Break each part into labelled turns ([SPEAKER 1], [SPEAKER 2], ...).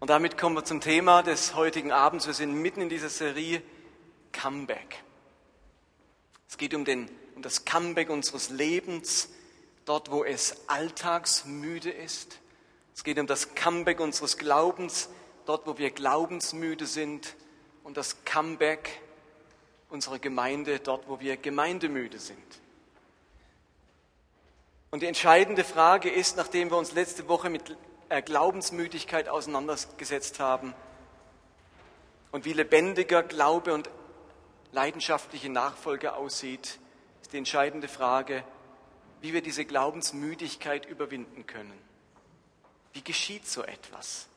[SPEAKER 1] Und damit kommen wir zum Thema des heutigen Abends. Wir sind mitten in dieser Serie Comeback. Es geht um, den, um das Comeback unseres Lebens, dort wo es alltagsmüde ist. Es geht um das Comeback unseres Glaubens, dort wo wir glaubensmüde sind. Und das Comeback unserer Gemeinde, dort wo wir gemeindemüde sind. Und die entscheidende Frage ist, nachdem wir uns letzte Woche mit äh, Glaubensmüdigkeit auseinandergesetzt haben und wie lebendiger Glaube und leidenschaftliche Nachfolge aussieht, ist die entscheidende Frage, wie wir diese Glaubensmüdigkeit überwinden können. Wie geschieht so etwas?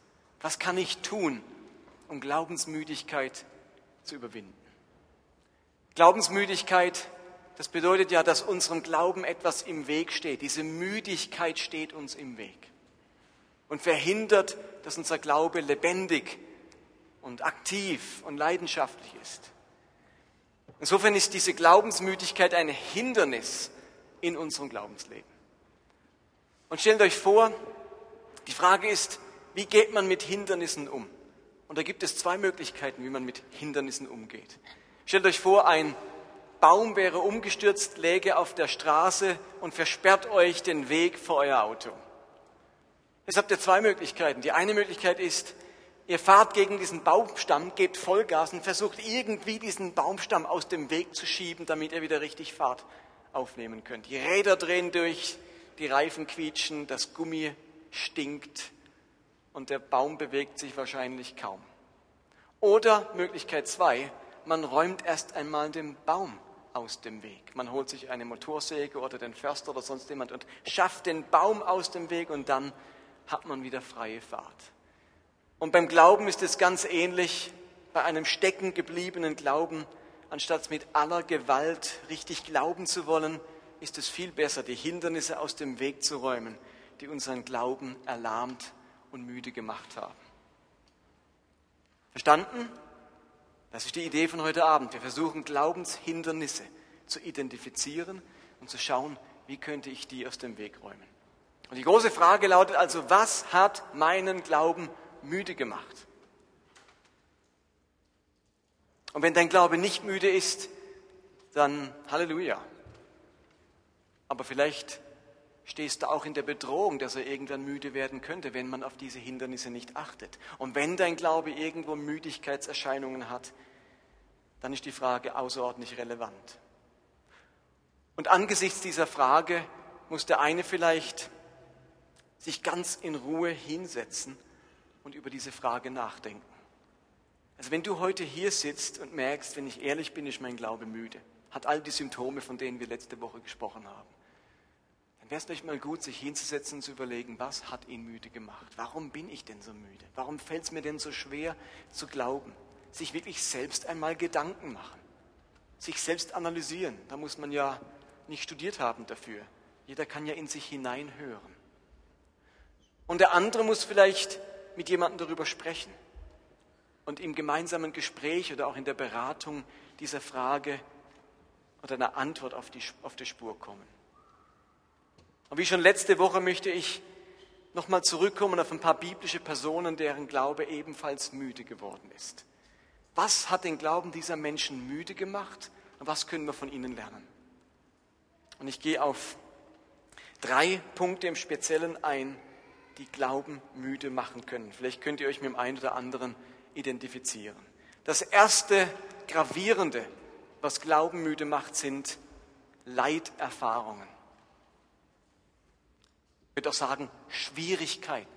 [SPEAKER 1] Was kann ich tun, um Glaubensmüdigkeit zu überwinden? Glaubensmüdigkeit das bedeutet ja, dass unserem Glauben etwas im Weg steht. Diese Müdigkeit steht uns im Weg und verhindert, dass unser Glaube lebendig und aktiv und leidenschaftlich ist. Insofern ist diese Glaubensmüdigkeit ein Hindernis in unserem Glaubensleben. Und stellt euch vor, die Frage ist, wie geht man mit Hindernissen um? Und da gibt es zwei Möglichkeiten, wie man mit Hindernissen umgeht. Stellt euch vor, ein Baum wäre umgestürzt, läge auf der Straße und versperrt euch den Weg vor euer Auto. Jetzt habt ihr zwei Möglichkeiten. Die eine Möglichkeit ist, ihr fahrt gegen diesen Baumstamm, gebt Vollgas und versucht irgendwie diesen Baumstamm aus dem Weg zu schieben, damit ihr wieder richtig Fahrt aufnehmen könnt. Die Räder drehen durch, die Reifen quietschen, das Gummi stinkt und der Baum bewegt sich wahrscheinlich kaum. Oder Möglichkeit zwei, man räumt erst einmal den Baum aus dem Weg. Man holt sich eine Motorsäge oder den Förster oder sonst jemand und schafft den Baum aus dem Weg und dann hat man wieder freie Fahrt. Und beim Glauben ist es ganz ähnlich. Bei einem stecken gebliebenen Glauben, anstatt mit aller Gewalt richtig glauben zu wollen, ist es viel besser, die Hindernisse aus dem Weg zu räumen, die unseren Glauben erlahmt und müde gemacht haben. Verstanden? Das ist die Idee von heute Abend. Wir versuchen Glaubenshindernisse zu identifizieren und zu schauen, wie könnte ich die aus dem Weg räumen. Und die große Frage lautet also, was hat meinen Glauben müde gemacht? Und wenn dein Glaube nicht müde ist, dann Halleluja. Aber vielleicht stehst du auch in der Bedrohung, dass er irgendwann müde werden könnte, wenn man auf diese Hindernisse nicht achtet. Und wenn dein Glaube irgendwo Müdigkeitserscheinungen hat, dann ist die Frage außerordentlich relevant. Und angesichts dieser Frage muss der eine vielleicht sich ganz in Ruhe hinsetzen und über diese Frage nachdenken. Also wenn du heute hier sitzt und merkst, wenn ich ehrlich bin, ist mein Glaube müde, hat all die Symptome, von denen wir letzte Woche gesprochen haben, dann wäre es vielleicht mal gut, sich hinzusetzen und zu überlegen, was hat ihn müde gemacht? Warum bin ich denn so müde? Warum fällt es mir denn so schwer zu glauben? Sich wirklich selbst einmal Gedanken machen, sich selbst analysieren. Da muss man ja nicht studiert haben dafür. Jeder kann ja in sich hineinhören. Und der andere muss vielleicht mit jemandem darüber sprechen und im gemeinsamen Gespräch oder auch in der Beratung dieser Frage oder einer Antwort auf die, auf die Spur kommen. Und wie schon letzte Woche möchte ich nochmal zurückkommen auf ein paar biblische Personen, deren Glaube ebenfalls müde geworden ist. Was hat den Glauben dieser Menschen müde gemacht und was können wir von ihnen lernen? Und ich gehe auf drei Punkte im Speziellen ein, die Glauben müde machen können. Vielleicht könnt ihr euch mit dem einen oder anderen identifizieren. Das erste gravierende, was Glauben müde macht, sind Leiterfahrungen würde auch sagen, Schwierigkeiten,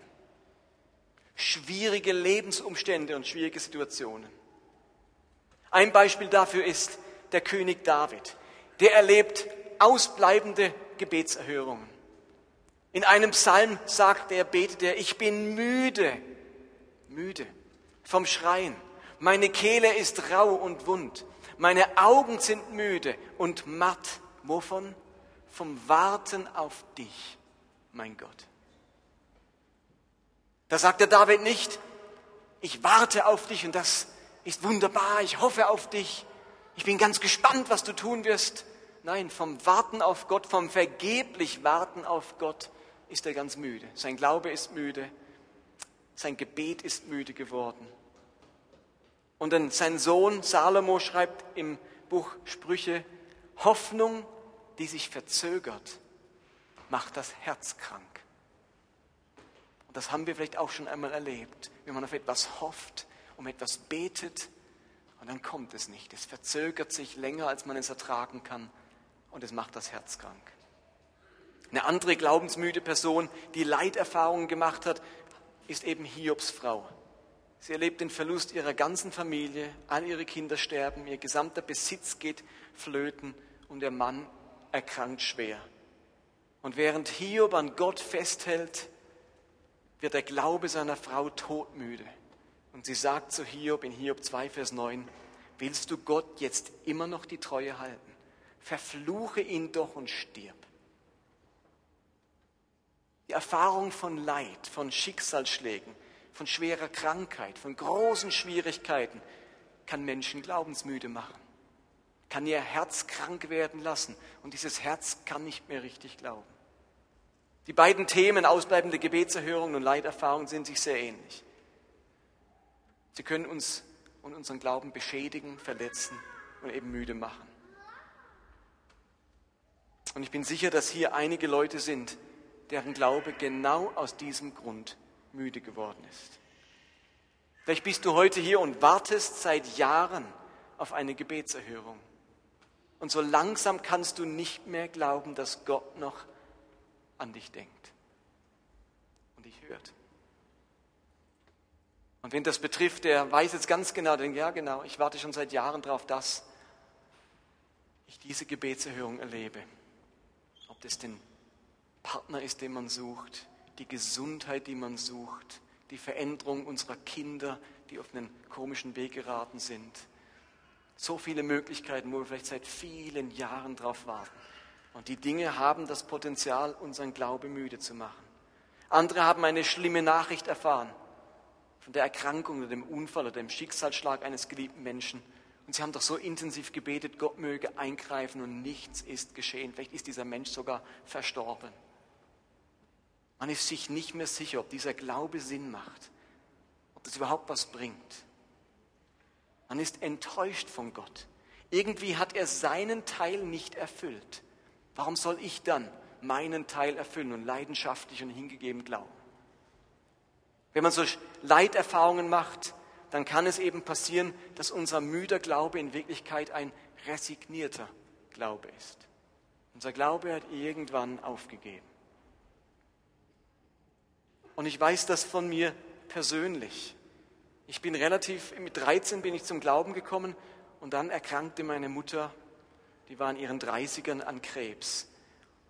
[SPEAKER 1] schwierige Lebensumstände und schwierige Situationen. Ein Beispiel dafür ist der König David. Der erlebt ausbleibende Gebetserhörungen. In einem Psalm sagt er, betet er, ich bin müde, müde vom Schreien. Meine Kehle ist rau und wund. Meine Augen sind müde und matt. Wovon? Vom Warten auf dich mein Gott. Da sagt der David nicht, ich warte auf dich und das ist wunderbar, ich hoffe auf dich, ich bin ganz gespannt, was du tun wirst. Nein, vom Warten auf Gott, vom vergeblich Warten auf Gott ist er ganz müde. Sein Glaube ist müde, sein Gebet ist müde geworden. Und dann sein Sohn Salomo schreibt im Buch Sprüche, Hoffnung, die sich verzögert, macht das Herz krank. Und das haben wir vielleicht auch schon einmal erlebt, wenn man auf etwas hofft, um etwas betet und dann kommt es nicht. Es verzögert sich länger, als man es ertragen kann und es macht das Herz krank. Eine andere glaubensmüde Person, die Leiterfahrungen gemacht hat, ist eben Hiobs Frau. Sie erlebt den Verlust ihrer ganzen Familie, all ihre Kinder sterben, ihr gesamter Besitz geht flöten und der Mann erkrankt schwer. Und während Hiob an Gott festhält, wird der Glaube seiner Frau todmüde. Und sie sagt zu Hiob in Hiob 2, Vers 9, willst du Gott jetzt immer noch die Treue halten? Verfluche ihn doch und stirb. Die Erfahrung von Leid, von Schicksalsschlägen, von schwerer Krankheit, von großen Schwierigkeiten kann Menschen glaubensmüde machen, kann ihr Herz krank werden lassen und dieses Herz kann nicht mehr richtig glauben. Die beiden Themen, ausbleibende Gebetserhörung und Leiterfahrung, sind sich sehr ähnlich. Sie können uns und unseren Glauben beschädigen, verletzen und eben müde machen. Und ich bin sicher, dass hier einige Leute sind, deren Glaube genau aus diesem Grund müde geworden ist. Vielleicht bist du heute hier und wartest seit Jahren auf eine Gebetserhörung. Und so langsam kannst du nicht mehr glauben, dass Gott noch an dich denkt und dich hört. Und wenn das betrifft, der weiß jetzt ganz genau, denkt, ja genau, ich warte schon seit Jahren darauf, dass ich diese Gebetserhörung erlebe. Ob das den Partner ist, den man sucht, die Gesundheit, die man sucht, die Veränderung unserer Kinder, die auf einen komischen Weg geraten sind. So viele Möglichkeiten, wo wir vielleicht seit vielen Jahren darauf warten. Und die Dinge haben das Potenzial, unseren Glaube müde zu machen. Andere haben eine schlimme Nachricht erfahren von der Erkrankung oder dem Unfall oder dem Schicksalsschlag eines geliebten Menschen. Und sie haben doch so intensiv gebetet, Gott möge eingreifen und nichts ist geschehen. Vielleicht ist dieser Mensch sogar verstorben. Man ist sich nicht mehr sicher, ob dieser Glaube Sinn macht, ob das überhaupt was bringt. Man ist enttäuscht von Gott. Irgendwie hat er seinen Teil nicht erfüllt. Warum soll ich dann meinen Teil erfüllen und leidenschaftlich und hingegeben glauben? Wenn man so Leiterfahrungen macht, dann kann es eben passieren, dass unser müder Glaube in Wirklichkeit ein resignierter Glaube ist. Unser Glaube hat irgendwann aufgegeben. Und ich weiß das von mir persönlich. Ich bin relativ, mit 13 bin ich zum Glauben gekommen und dann erkrankte meine Mutter, die war in ihren 30ern an Krebs.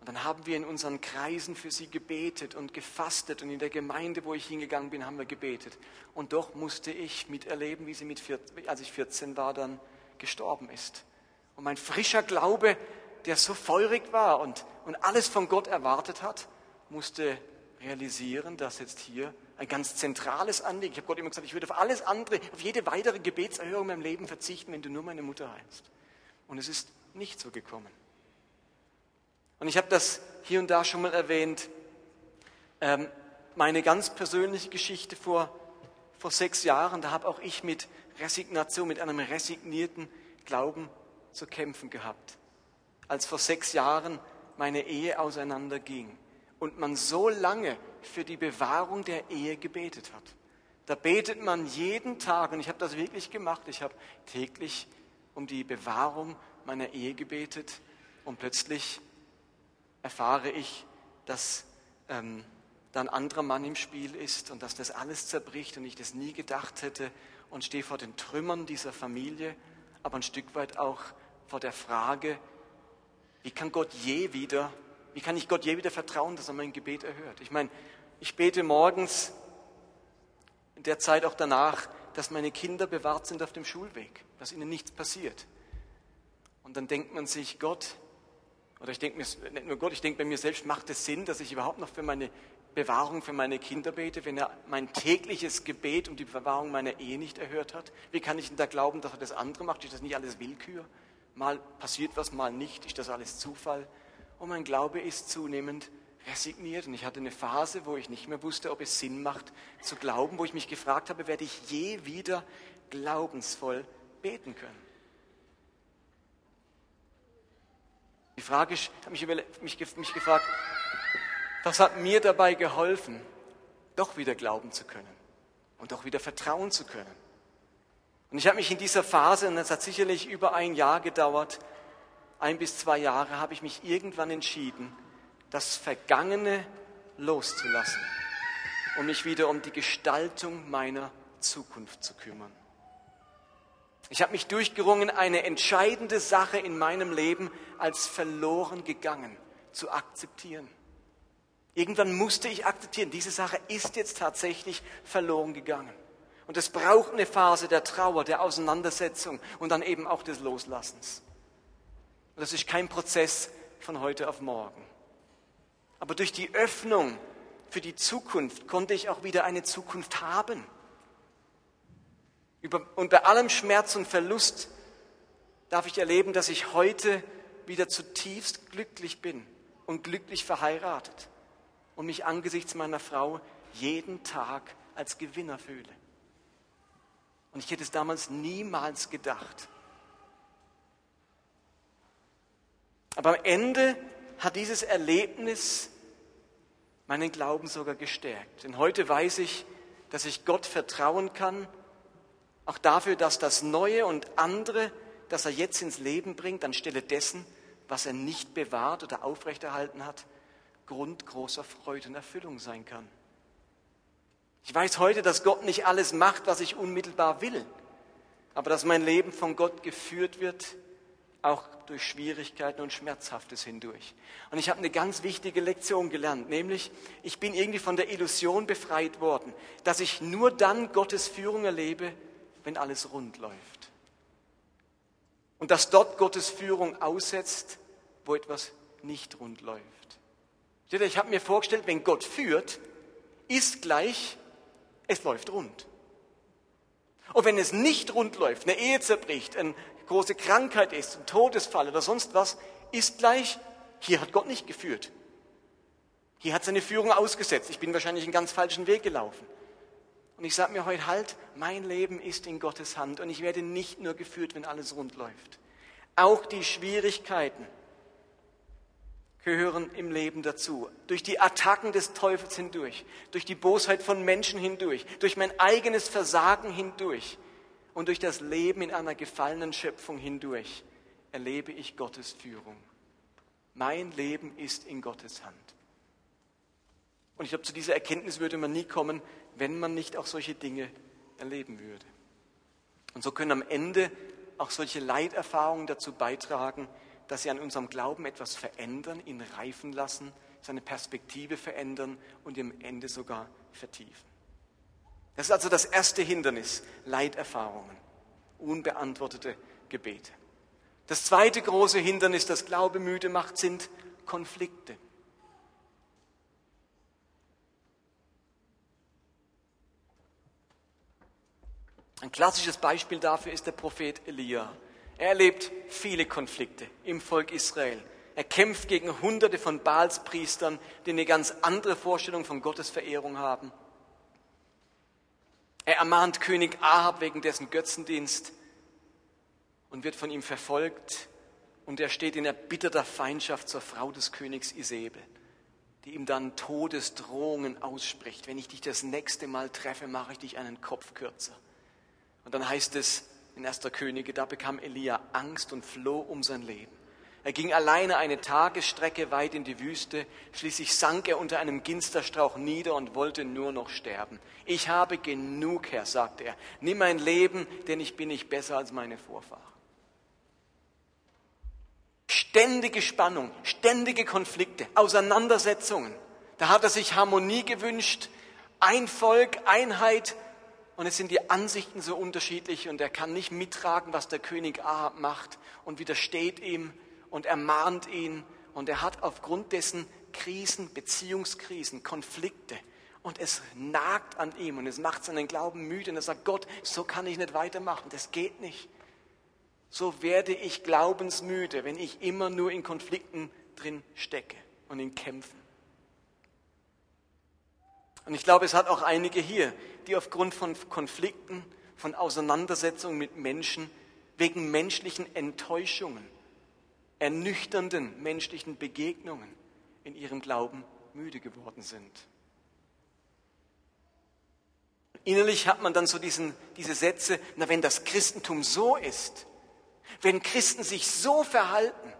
[SPEAKER 1] Und dann haben wir in unseren Kreisen für sie gebetet und gefastet und in der Gemeinde, wo ich hingegangen bin, haben wir gebetet. Und doch musste ich miterleben, wie sie, mit 14, als ich 14 war, dann gestorben ist. Und mein frischer Glaube, der so feurig war und, und alles von Gott erwartet hat, musste realisieren, dass jetzt hier ein ganz zentrales Anliegen, ich habe Gott immer gesagt, ich würde auf alles andere, auf jede weitere Gebetserhörung in meinem Leben verzichten, wenn du nur meine Mutter heißt. Und es ist nicht so gekommen. Und ich habe das hier und da schon mal erwähnt. Ähm, meine ganz persönliche Geschichte vor, vor sechs Jahren, da habe auch ich mit Resignation, mit einem resignierten Glauben zu kämpfen gehabt. Als vor sechs Jahren meine Ehe auseinanderging und man so lange für die Bewahrung der Ehe gebetet hat. Da betet man jeden Tag, und ich habe das wirklich gemacht, ich habe täglich um die Bewahrung meiner Ehe gebetet und plötzlich erfahre ich, dass ähm, da ein anderer Mann im Spiel ist und dass das alles zerbricht und ich das nie gedacht hätte und stehe vor den Trümmern dieser Familie, aber ein Stück weit auch vor der Frage, wie kann Gott je wieder, wie kann ich Gott je wieder vertrauen, dass er mein Gebet erhört? Ich meine, ich bete morgens, in der Zeit auch danach, dass meine Kinder bewahrt sind auf dem Schulweg, dass ihnen nichts passiert. Und dann denkt man sich, Gott, oder ich denke mir, nicht nur Gott, ich denke bei mir selbst, macht es Sinn, dass ich überhaupt noch für meine Bewahrung für meine Kinder bete, wenn er mein tägliches Gebet um die Bewahrung meiner Ehe nicht erhört hat? Wie kann ich denn da glauben, dass er das andere macht? Ist das nicht alles Willkür? Mal passiert was, mal nicht. Ist das alles Zufall? Und mein Glaube ist zunehmend resigniert und ich hatte eine Phase, wo ich nicht mehr wusste, ob es Sinn macht zu glauben, wo ich mich gefragt habe, werde ich je wieder glaubensvoll beten können. Die Frage ist, ich habe mich, mich, mich gefragt, was hat mir dabei geholfen, doch wieder glauben zu können und doch wieder vertrauen zu können? Und ich habe mich in dieser Phase, und das hat sicherlich über ein Jahr gedauert, ein bis zwei Jahre, habe ich mich irgendwann entschieden, das Vergangene loszulassen um mich wieder um die Gestaltung meiner Zukunft zu kümmern. Ich habe mich durchgerungen, eine entscheidende Sache in meinem Leben als verloren gegangen zu akzeptieren. Irgendwann musste ich akzeptieren, diese Sache ist jetzt tatsächlich verloren gegangen. Und es braucht eine Phase der Trauer, der Auseinandersetzung und dann eben auch des Loslassens. Und das ist kein Prozess von heute auf morgen. Aber durch die Öffnung für die Zukunft konnte ich auch wieder eine Zukunft haben. Und bei allem Schmerz und Verlust darf ich erleben, dass ich heute wieder zutiefst glücklich bin und glücklich verheiratet und mich angesichts meiner Frau jeden Tag als Gewinner fühle. Und ich hätte es damals niemals gedacht. Aber am Ende hat dieses Erlebnis meinen Glauben sogar gestärkt. Denn heute weiß ich, dass ich Gott vertrauen kann, auch dafür, dass das Neue und andere, das er jetzt ins Leben bringt, anstelle dessen, was er nicht bewahrt oder aufrechterhalten hat, Grund großer Freude und Erfüllung sein kann. Ich weiß heute, dass Gott nicht alles macht, was ich unmittelbar will, aber dass mein Leben von Gott geführt wird, auch durch Schwierigkeiten und Schmerzhaftes hindurch. Und ich habe eine ganz wichtige Lektion gelernt, nämlich ich bin irgendwie von der Illusion befreit worden, dass ich nur dann Gottes Führung erlebe, wenn alles rund läuft. Und dass dort Gottes Führung aussetzt, wo etwas nicht rund läuft. Ich habe mir vorgestellt, wenn Gott führt, ist gleich, es läuft rund. Und wenn es nicht rund läuft, eine Ehe zerbricht, eine große Krankheit ist, ein Todesfall oder sonst was, ist gleich, hier hat Gott nicht geführt. Hier hat seine Führung ausgesetzt. Ich bin wahrscheinlich einen ganz falschen Weg gelaufen. Und ich sage mir heute halt, mein Leben ist in Gottes Hand und ich werde nicht nur geführt, wenn alles rund läuft. Auch die Schwierigkeiten gehören im Leben dazu. Durch die Attacken des Teufels hindurch, durch die Bosheit von Menschen hindurch, durch mein eigenes Versagen hindurch und durch das Leben in einer gefallenen Schöpfung hindurch erlebe ich Gottes Führung. Mein Leben ist in Gottes Hand. Und ich glaube, zu dieser Erkenntnis würde man nie kommen, wenn man nicht auch solche Dinge erleben würde. Und so können am Ende auch solche Leiterfahrungen dazu beitragen, dass sie an unserem Glauben etwas verändern, ihn reifen lassen, seine Perspektive verändern und im Ende sogar vertiefen. Das ist also das erste Hindernis, Leiterfahrungen, unbeantwortete Gebete. Das zweite große Hindernis, das Glaube müde macht, sind Konflikte. Ein klassisches Beispiel dafür ist der Prophet Elia. Er erlebt viele Konflikte im Volk Israel. Er kämpft gegen Hunderte von Baalspriestern, die eine ganz andere Vorstellung von Gottes Verehrung haben. Er ermahnt König Ahab wegen dessen Götzendienst und wird von ihm verfolgt. Und er steht in erbitterter Feindschaft zur Frau des Königs Isabel, die ihm dann Todesdrohungen ausspricht. Wenn ich dich das nächste Mal treffe, mache ich dich einen Kopf kürzer. Und dann heißt es in 1. Könige, da bekam Elia Angst und floh um sein Leben. Er ging alleine eine Tagesstrecke weit in die Wüste, schließlich sank er unter einem Ginsterstrauch nieder und wollte nur noch sterben. Ich habe genug, Herr, sagte er. Nimm mein Leben, denn ich bin nicht besser als meine Vorfahren. Ständige Spannung, ständige Konflikte, Auseinandersetzungen. Da hat er sich Harmonie gewünscht, ein Volk, Einheit, und es sind die Ansichten so unterschiedlich und er kann nicht mittragen, was der König Ahab macht und widersteht ihm und ermahnt ihn und er hat aufgrund dessen Krisen, Beziehungskrisen, Konflikte und es nagt an ihm und es macht seinen Glauben müde und er sagt, Gott, so kann ich nicht weitermachen, das geht nicht. So werde ich glaubensmüde, wenn ich immer nur in Konflikten drin stecke und in Kämpfen. Und ich glaube, es hat auch einige hier, die aufgrund von Konflikten, von Auseinandersetzungen mit Menschen, wegen menschlichen Enttäuschungen, ernüchternden menschlichen Begegnungen in ihrem Glauben müde geworden sind. Innerlich hat man dann so diesen, diese Sätze, na wenn das Christentum so ist, wenn Christen sich so verhalten,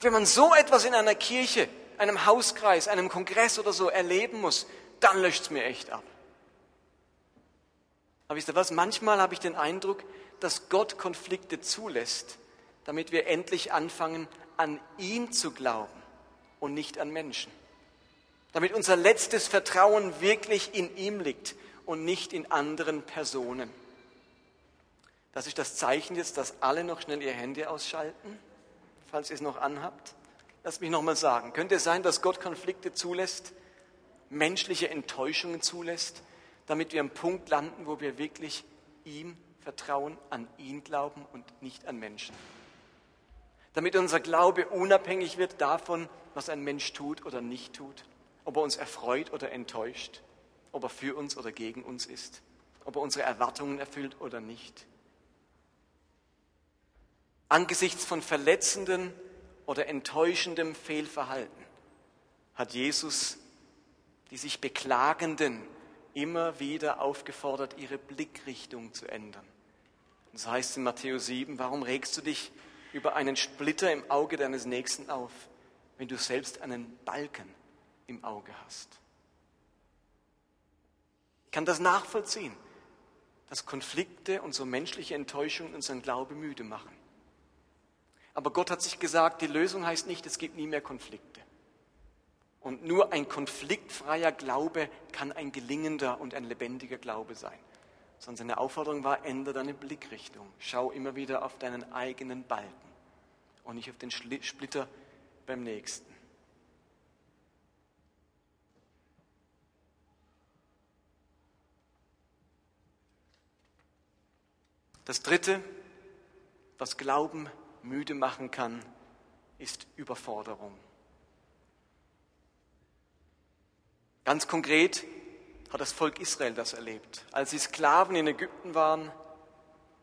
[SPEAKER 1] wenn man so etwas in einer Kirche, einem Hauskreis, einem Kongress oder so erleben muss, dann löscht es mir echt ab. Aber wisst ihr was? Manchmal habe ich den Eindruck, dass Gott Konflikte zulässt, damit wir endlich anfangen, an ihn zu glauben und nicht an Menschen. Damit unser letztes Vertrauen wirklich in ihm liegt und nicht in anderen Personen. Das ist das Zeichen jetzt, dass alle noch schnell ihr Handy ausschalten, falls ihr es noch anhabt. Lass mich nochmal sagen, könnte es sein, dass Gott Konflikte zulässt, menschliche Enttäuschungen zulässt, damit wir am Punkt landen, wo wir wirklich ihm vertrauen, an ihn glauben und nicht an Menschen. Damit unser Glaube unabhängig wird davon, was ein Mensch tut oder nicht tut, ob er uns erfreut oder enttäuscht, ob er für uns oder gegen uns ist, ob er unsere Erwartungen erfüllt oder nicht. Angesichts von verletzenden oder enttäuschendem Fehlverhalten hat Jesus die sich Beklagenden immer wieder aufgefordert, ihre Blickrichtung zu ändern. Das heißt in Matthäus 7, warum regst du dich über einen Splitter im Auge deines Nächsten auf, wenn du selbst einen Balken im Auge hast? Ich kann das nachvollziehen, dass Konflikte und so menschliche Enttäuschungen unseren Glaube müde machen. Aber Gott hat sich gesagt, die Lösung heißt nicht, es gibt nie mehr Konflikte. Und nur ein konfliktfreier Glaube kann ein gelingender und ein lebendiger Glaube sein. Sondern seine Aufforderung war, ändere deine Blickrichtung. Schau immer wieder auf deinen eigenen Balken und nicht auf den Splitter beim Nächsten. Das Dritte, was Glauben müde machen kann, ist Überforderung. Ganz konkret hat das Volk Israel das erlebt. Als sie Sklaven in Ägypten waren,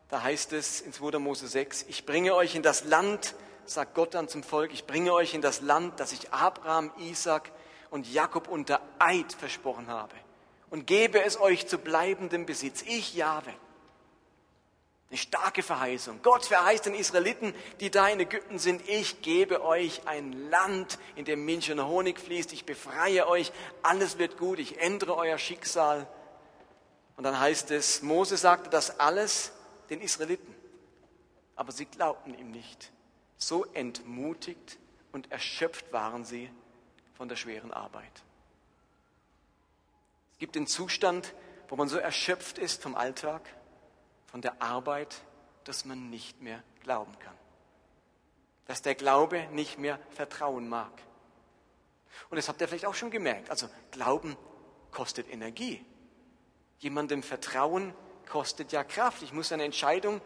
[SPEAKER 1] da heißt es in 2. Mose 6, ich bringe euch in das Land, sagt Gott dann zum Volk, ich bringe euch in das Land, das ich Abraham, Isaac und Jakob unter Eid versprochen habe und gebe es euch zu bleibendem Besitz. Ich, Jahwe. Eine starke Verheißung. Gott verheißt den Israeliten, die da in Ägypten sind, ich gebe euch ein Land, in dem Milch und Honig fließt, ich befreie euch, alles wird gut, ich ändere euer Schicksal. Und dann heißt es, Mose sagte das alles den Israeliten, aber sie glaubten ihm nicht. So entmutigt und erschöpft waren sie von der schweren Arbeit. Es gibt den Zustand, wo man so erschöpft ist vom Alltag, von der Arbeit, dass man nicht mehr glauben kann. Dass der Glaube nicht mehr vertrauen mag. Und das habt ihr vielleicht auch schon gemerkt. Also Glauben kostet Energie. Jemandem Vertrauen kostet ja Kraft. Ich muss eine Entscheidung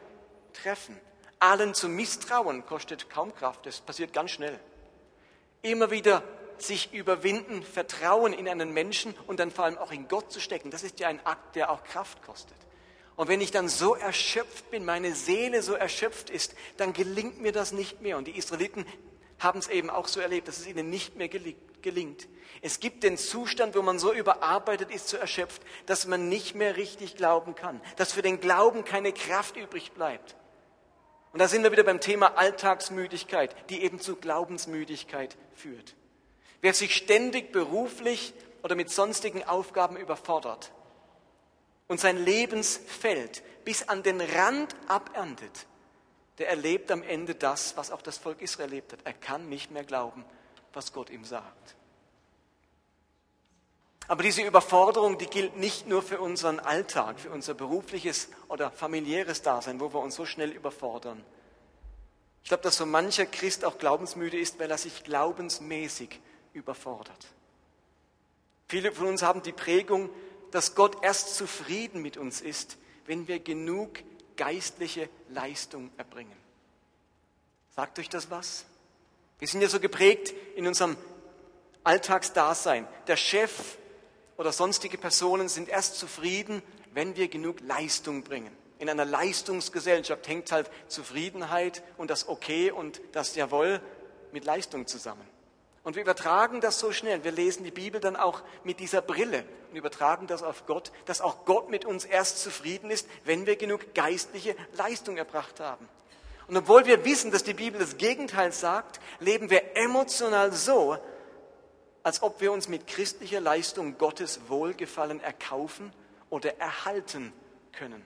[SPEAKER 1] treffen. Allen zu misstrauen kostet kaum Kraft. Das passiert ganz schnell. Immer wieder sich überwinden, Vertrauen in einen Menschen und dann vor allem auch in Gott zu stecken. Das ist ja ein Akt, der auch Kraft kostet. Und wenn ich dann so erschöpft bin, meine Seele so erschöpft ist, dann gelingt mir das nicht mehr. Und die Israeliten haben es eben auch so erlebt, dass es ihnen nicht mehr gelingt. Es gibt den Zustand, wo man so überarbeitet ist, so erschöpft, dass man nicht mehr richtig glauben kann, dass für den Glauben keine Kraft übrig bleibt. Und da sind wir wieder beim Thema Alltagsmüdigkeit, die eben zu Glaubensmüdigkeit führt. Wer sich ständig beruflich oder mit sonstigen Aufgaben überfordert, und sein Lebensfeld bis an den Rand aberntet, der erlebt am Ende das, was auch das Volk Israel erlebt hat. Er kann nicht mehr glauben, was Gott ihm sagt. Aber diese Überforderung, die gilt nicht nur für unseren Alltag, für unser berufliches oder familiäres Dasein, wo wir uns so schnell überfordern. Ich glaube, dass so mancher Christ auch glaubensmüde ist, weil er sich glaubensmäßig überfordert. Viele von uns haben die Prägung, dass Gott erst zufrieden mit uns ist, wenn wir genug geistliche Leistung erbringen. Sagt euch das was? Wir sind ja so geprägt in unserem Alltagsdasein. Der Chef oder sonstige Personen sind erst zufrieden, wenn wir genug Leistung bringen. In einer Leistungsgesellschaft hängt halt Zufriedenheit und das Okay und das Jawohl mit Leistung zusammen. Und wir übertragen das so schnell. Wir lesen die Bibel dann auch mit dieser Brille und übertragen das auf Gott, dass auch Gott mit uns erst zufrieden ist, wenn wir genug geistliche Leistung erbracht haben. Und obwohl wir wissen, dass die Bibel das Gegenteil sagt, leben wir emotional so, als ob wir uns mit christlicher Leistung Gottes Wohlgefallen erkaufen oder erhalten können.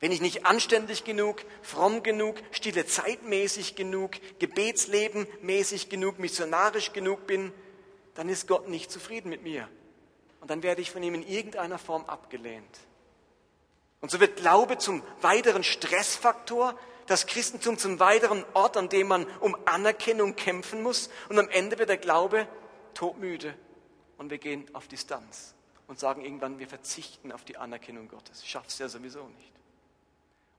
[SPEAKER 1] Wenn ich nicht anständig genug, fromm genug, stille zeitmäßig genug, gebetslebenmäßig genug, missionarisch genug bin, dann ist Gott nicht zufrieden mit mir. Und dann werde ich von ihm in irgendeiner Form abgelehnt. Und so wird Glaube zum weiteren Stressfaktor, das Christentum zum weiteren Ort, an dem man um Anerkennung kämpfen muss. Und am Ende wird der Glaube todmüde und wir gehen auf Distanz und sagen irgendwann, wir verzichten auf die Anerkennung Gottes. Schaffst ja sowieso nicht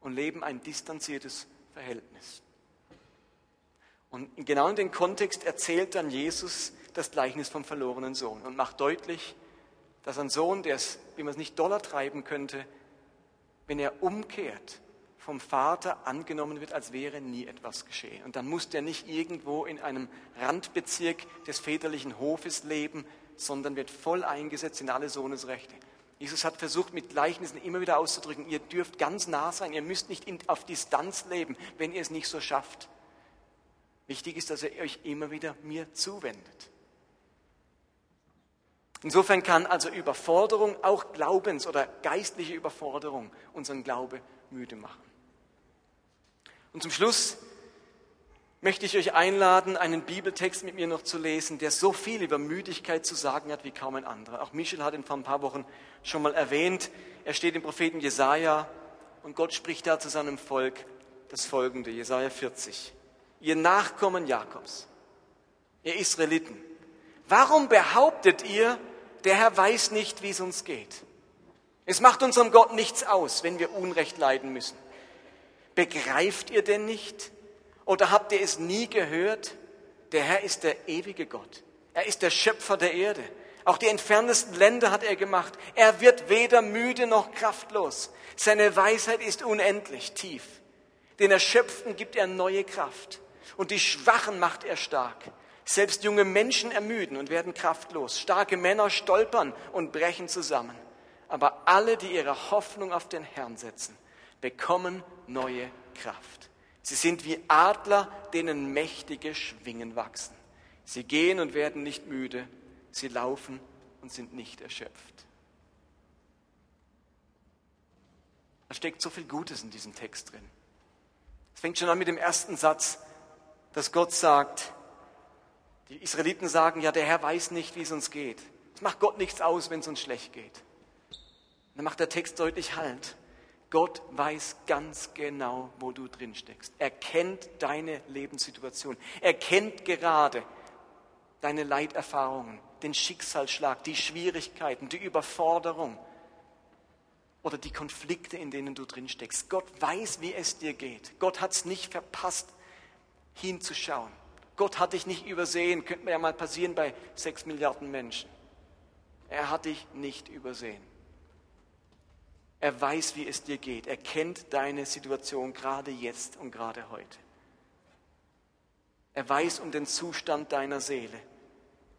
[SPEAKER 1] und leben ein distanziertes Verhältnis. Und genau in dem Kontext erzählt dann Jesus das Gleichnis vom verlorenen Sohn und macht deutlich, dass ein Sohn, der es, wie man es nicht doller treiben könnte, wenn er umkehrt, vom Vater angenommen wird, als wäre nie etwas geschehen. Und dann muss der nicht irgendwo in einem Randbezirk des väterlichen Hofes leben, sondern wird voll eingesetzt in alle Sohnesrechte. Jesus hat versucht, mit Gleichnissen immer wieder auszudrücken, ihr dürft ganz nah sein, ihr müsst nicht auf Distanz leben, wenn ihr es nicht so schafft. Wichtig ist, dass ihr euch immer wieder mir zuwendet. Insofern kann also Überforderung, auch Glaubens- oder geistliche Überforderung, unseren Glaube müde machen. Und zum Schluss möchte ich euch einladen, einen Bibeltext mit mir noch zu lesen, der so viel über Müdigkeit zu sagen hat wie kaum ein anderer. Auch Michel hat ihn vor ein paar Wochen schon mal erwähnt. Er steht im Propheten Jesaja und Gott spricht da zu seinem Volk das folgende, Jesaja 40. Ihr Nachkommen Jakobs, ihr Israeliten, warum behauptet ihr, der Herr weiß nicht, wie es uns geht? Es macht unserem Gott nichts aus, wenn wir Unrecht leiden müssen. Begreift ihr denn nicht, oder habt ihr es nie gehört? Der Herr ist der ewige Gott. Er ist der Schöpfer der Erde. Auch die entferntesten Länder hat er gemacht. Er wird weder müde noch kraftlos. Seine Weisheit ist unendlich tief. Den Erschöpften gibt er neue Kraft. Und die Schwachen macht er stark. Selbst junge Menschen ermüden und werden kraftlos. Starke Männer stolpern und brechen zusammen. Aber alle, die ihre Hoffnung auf den Herrn setzen, bekommen neue Kraft. Sie sind wie Adler, denen mächtige Schwingen wachsen. Sie gehen und werden nicht müde. Sie laufen und sind nicht erschöpft. Da steckt so viel Gutes in diesem Text drin. Es fängt schon an mit dem ersten Satz, dass Gott sagt, die Israeliten sagen, ja, der Herr weiß nicht, wie es uns geht. Es macht Gott nichts aus, wenn es uns schlecht geht. Und dann macht der Text deutlich Halt. Gott weiß ganz genau, wo du drin steckst. Er kennt deine Lebenssituation. Er kennt gerade deine Leiterfahrungen, den Schicksalsschlag, die Schwierigkeiten, die Überforderung oder die Konflikte, in denen du drin steckst. Gott weiß, wie es dir geht. Gott hat es nicht verpasst, hinzuschauen. Gott hat dich nicht übersehen. Könnte mir ja mal passieren bei sechs Milliarden Menschen. Er hat dich nicht übersehen. Er weiß, wie es dir geht. Er kennt deine Situation gerade jetzt und gerade heute. Er weiß um den Zustand deiner Seele.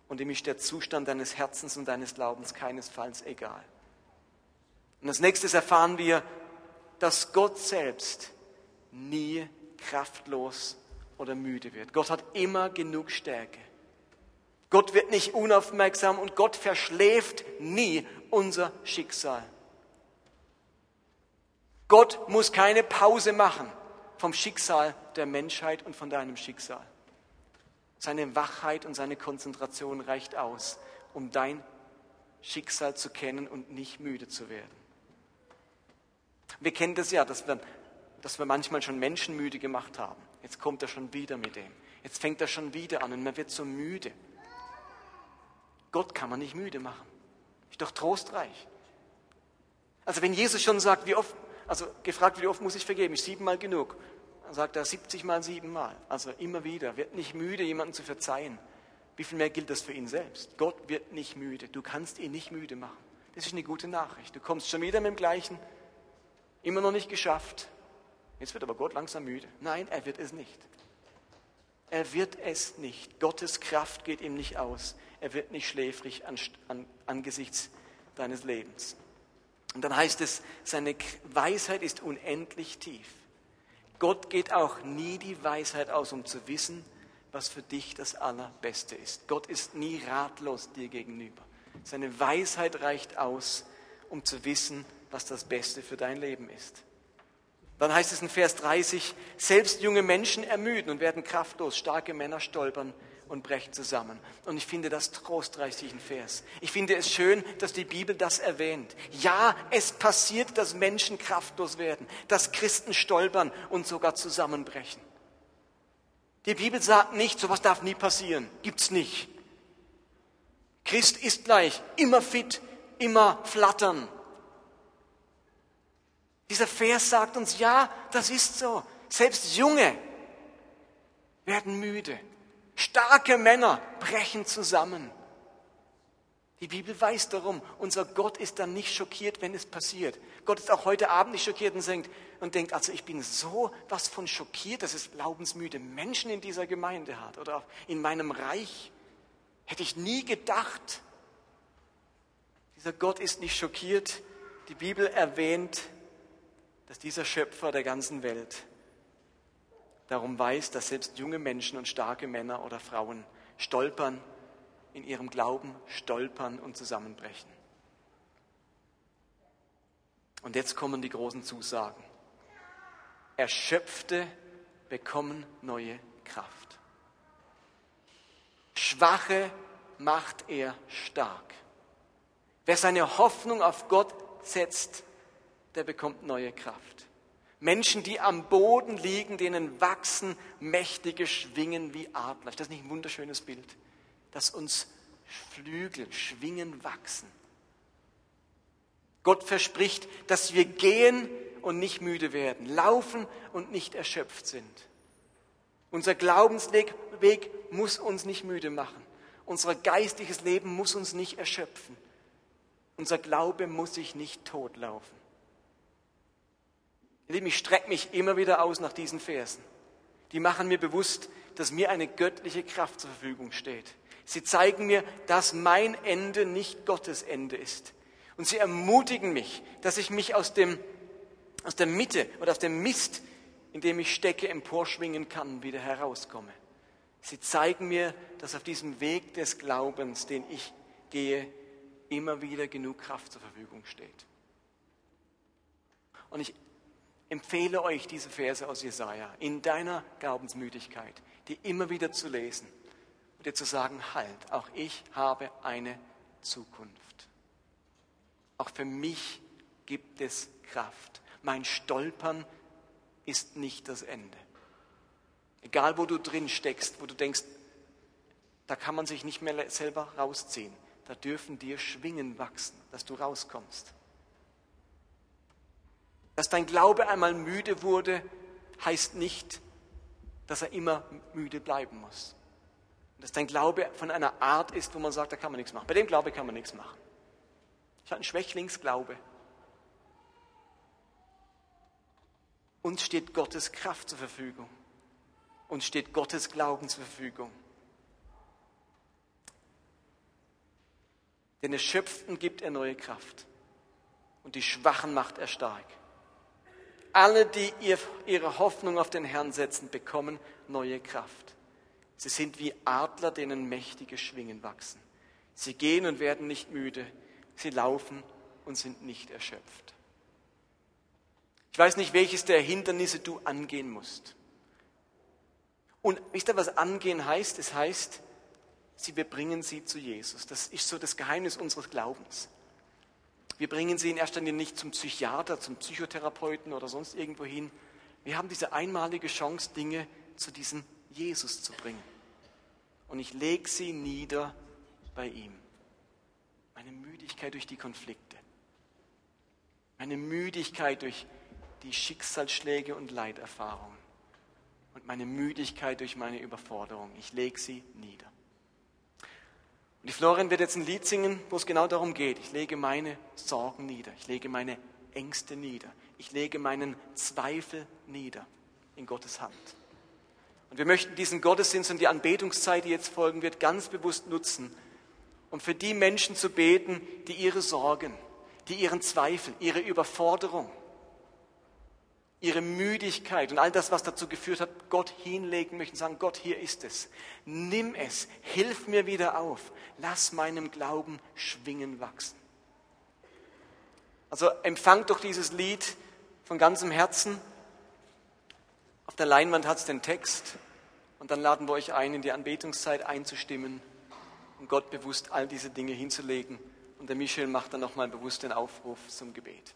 [SPEAKER 1] Und ihm ist der Zustand deines Herzens und deines Glaubens keinesfalls egal. Und als nächstes erfahren wir, dass Gott selbst nie kraftlos oder müde wird. Gott hat immer genug Stärke. Gott wird nicht unaufmerksam und Gott verschläft nie unser Schicksal. Gott muss keine Pause machen vom Schicksal der Menschheit und von deinem Schicksal. Seine Wachheit und seine Konzentration reicht aus, um dein Schicksal zu kennen und nicht müde zu werden. Wir kennen das ja, dass wir, dass wir manchmal schon Menschen müde gemacht haben. Jetzt kommt er schon wieder mit dem. Jetzt fängt er schon wieder an und man wird so müde. Gott kann man nicht müde machen. Ist doch trostreich. Also wenn Jesus schon sagt, wie oft also gefragt, wie oft muss ich vergeben? Ich siebenmal genug. Dann sagt er 70 mal siebenmal. Also immer wieder. Wird nicht müde, jemanden zu verzeihen. wie viel mehr gilt das für ihn selbst? Gott wird nicht müde. Du kannst ihn nicht müde machen. Das ist eine gute Nachricht. Du kommst schon wieder mit dem Gleichen, immer noch nicht geschafft. Jetzt wird aber Gott langsam müde. Nein, er wird es nicht. Er wird es nicht. Gottes Kraft geht ihm nicht aus. Er wird nicht schläfrig an, an, angesichts deines Lebens. Und dann heißt es, seine Weisheit ist unendlich tief. Gott geht auch nie die Weisheit aus, um zu wissen, was für dich das Allerbeste ist. Gott ist nie ratlos dir gegenüber. Seine Weisheit reicht aus, um zu wissen, was das Beste für dein Leben ist. Dann heißt es in Vers 30, selbst junge Menschen ermüden und werden kraftlos, starke Männer stolpern und brechen zusammen. Und ich finde das trostreich, diesen Vers. Ich finde es schön, dass die Bibel das erwähnt. Ja, es passiert, dass Menschen kraftlos werden, dass Christen stolpern und sogar zusammenbrechen. Die Bibel sagt nicht, sowas darf nie passieren. Gibt's nicht. Christ ist gleich immer fit, immer flattern. Dieser Vers sagt uns, ja, das ist so. Selbst Junge werden müde. Starke Männer brechen zusammen. Die Bibel weiß darum, unser Gott ist dann nicht schockiert, wenn es passiert. Gott ist auch heute Abend nicht schockiert und denkt, und denkt also ich bin so was von schockiert, dass es glaubensmüde Menschen in dieser Gemeinde hat oder in meinem Reich. Hätte ich nie gedacht. Dieser Gott ist nicht schockiert. Die Bibel erwähnt, dass dieser Schöpfer der ganzen Welt darum weiß, dass selbst junge Menschen und starke Männer oder Frauen stolpern, in ihrem Glauben stolpern und zusammenbrechen. Und jetzt kommen die großen Zusagen. Erschöpfte bekommen neue Kraft. Schwache macht er stark. Wer seine Hoffnung auf Gott setzt, der bekommt neue Kraft. Menschen, die am Boden liegen, denen wachsen mächtige Schwingen wie Adler. Ist das nicht ein wunderschönes Bild? Dass uns Flügel, Schwingen wachsen. Gott verspricht, dass wir gehen und nicht müde werden, laufen und nicht erschöpft sind. Unser Glaubensweg muss uns nicht müde machen. Unser geistiges Leben muss uns nicht erschöpfen. Unser Glaube muss sich nicht totlaufen. Lieben, ich strecke mich immer wieder aus nach diesen Versen. Die machen mir bewusst, dass mir eine göttliche Kraft zur Verfügung steht. Sie zeigen mir, dass mein Ende nicht Gottes Ende ist. Und sie ermutigen mich, dass ich mich aus, dem, aus der Mitte oder aus dem Mist, in dem ich stecke, emporschwingen kann, wieder herauskomme. Sie zeigen mir, dass auf diesem Weg des Glaubens, den ich gehe, immer wieder genug Kraft zur Verfügung steht. Und ich empfehle euch diese Verse aus Jesaja in deiner Glaubensmüdigkeit, die immer wieder zu lesen und dir zu sagen: Halt, auch ich habe eine Zukunft. Auch für mich gibt es Kraft. Mein Stolpern ist nicht das Ende. Egal, wo du drin steckst, wo du denkst, da kann man sich nicht mehr selber rausziehen. Da dürfen dir Schwingen wachsen, dass du rauskommst. Dass dein Glaube einmal müde wurde, heißt nicht, dass er immer müde bleiben muss. Dass dein Glaube von einer Art ist, wo man sagt, da kann man nichts machen. Bei dem Glaube kann man nichts machen. Ich habe einen Schwächlingsglaube. Uns steht Gottes Kraft zur Verfügung. Uns steht Gottes Glauben zur Verfügung. Den Erschöpften gibt er neue Kraft und die Schwachen macht er stark. Alle, die ihre Hoffnung auf den Herrn setzen, bekommen neue Kraft. Sie sind wie Adler, denen mächtige Schwingen wachsen. Sie gehen und werden nicht müde. Sie laufen und sind nicht erschöpft. Ich weiß nicht, welches der Hindernisse du angehen musst. Und wisst ihr, was angehen heißt? Es heißt, sie, wir bringen sie zu Jesus. Das ist so das Geheimnis unseres Glaubens. Wir bringen sie in erster Linie nicht zum Psychiater, zum Psychotherapeuten oder sonst irgendwo hin. Wir haben diese einmalige Chance, Dinge zu diesem Jesus zu bringen. Und ich lege sie nieder bei ihm. Meine Müdigkeit durch die Konflikte. Meine Müdigkeit durch die Schicksalsschläge und Leiterfahrungen. Und meine Müdigkeit durch meine Überforderung. Ich lege sie nieder. Und die Florian wird jetzt ein Lied singen, wo es genau darum geht. Ich lege meine Sorgen nieder, ich lege meine Ängste nieder, ich lege meinen Zweifel nieder in Gottes Hand. Und wir möchten diesen Gottesdienst und die Anbetungszeit, die jetzt folgen wird, ganz bewusst nutzen, um für die Menschen zu beten, die ihre Sorgen, die ihren Zweifel, ihre Überforderung, ihre Müdigkeit und all das, was dazu geführt hat, Gott hinlegen möchten, sagen, Gott, hier ist es. Nimm es, hilf mir wieder auf, lass meinem Glauben schwingen wachsen. Also empfangt doch dieses Lied von ganzem Herzen. Auf der Leinwand hat es den Text und dann laden wir euch ein, in die Anbetungszeit einzustimmen und Gott bewusst all diese Dinge hinzulegen. Und der Michel macht dann nochmal bewusst den Aufruf zum Gebet.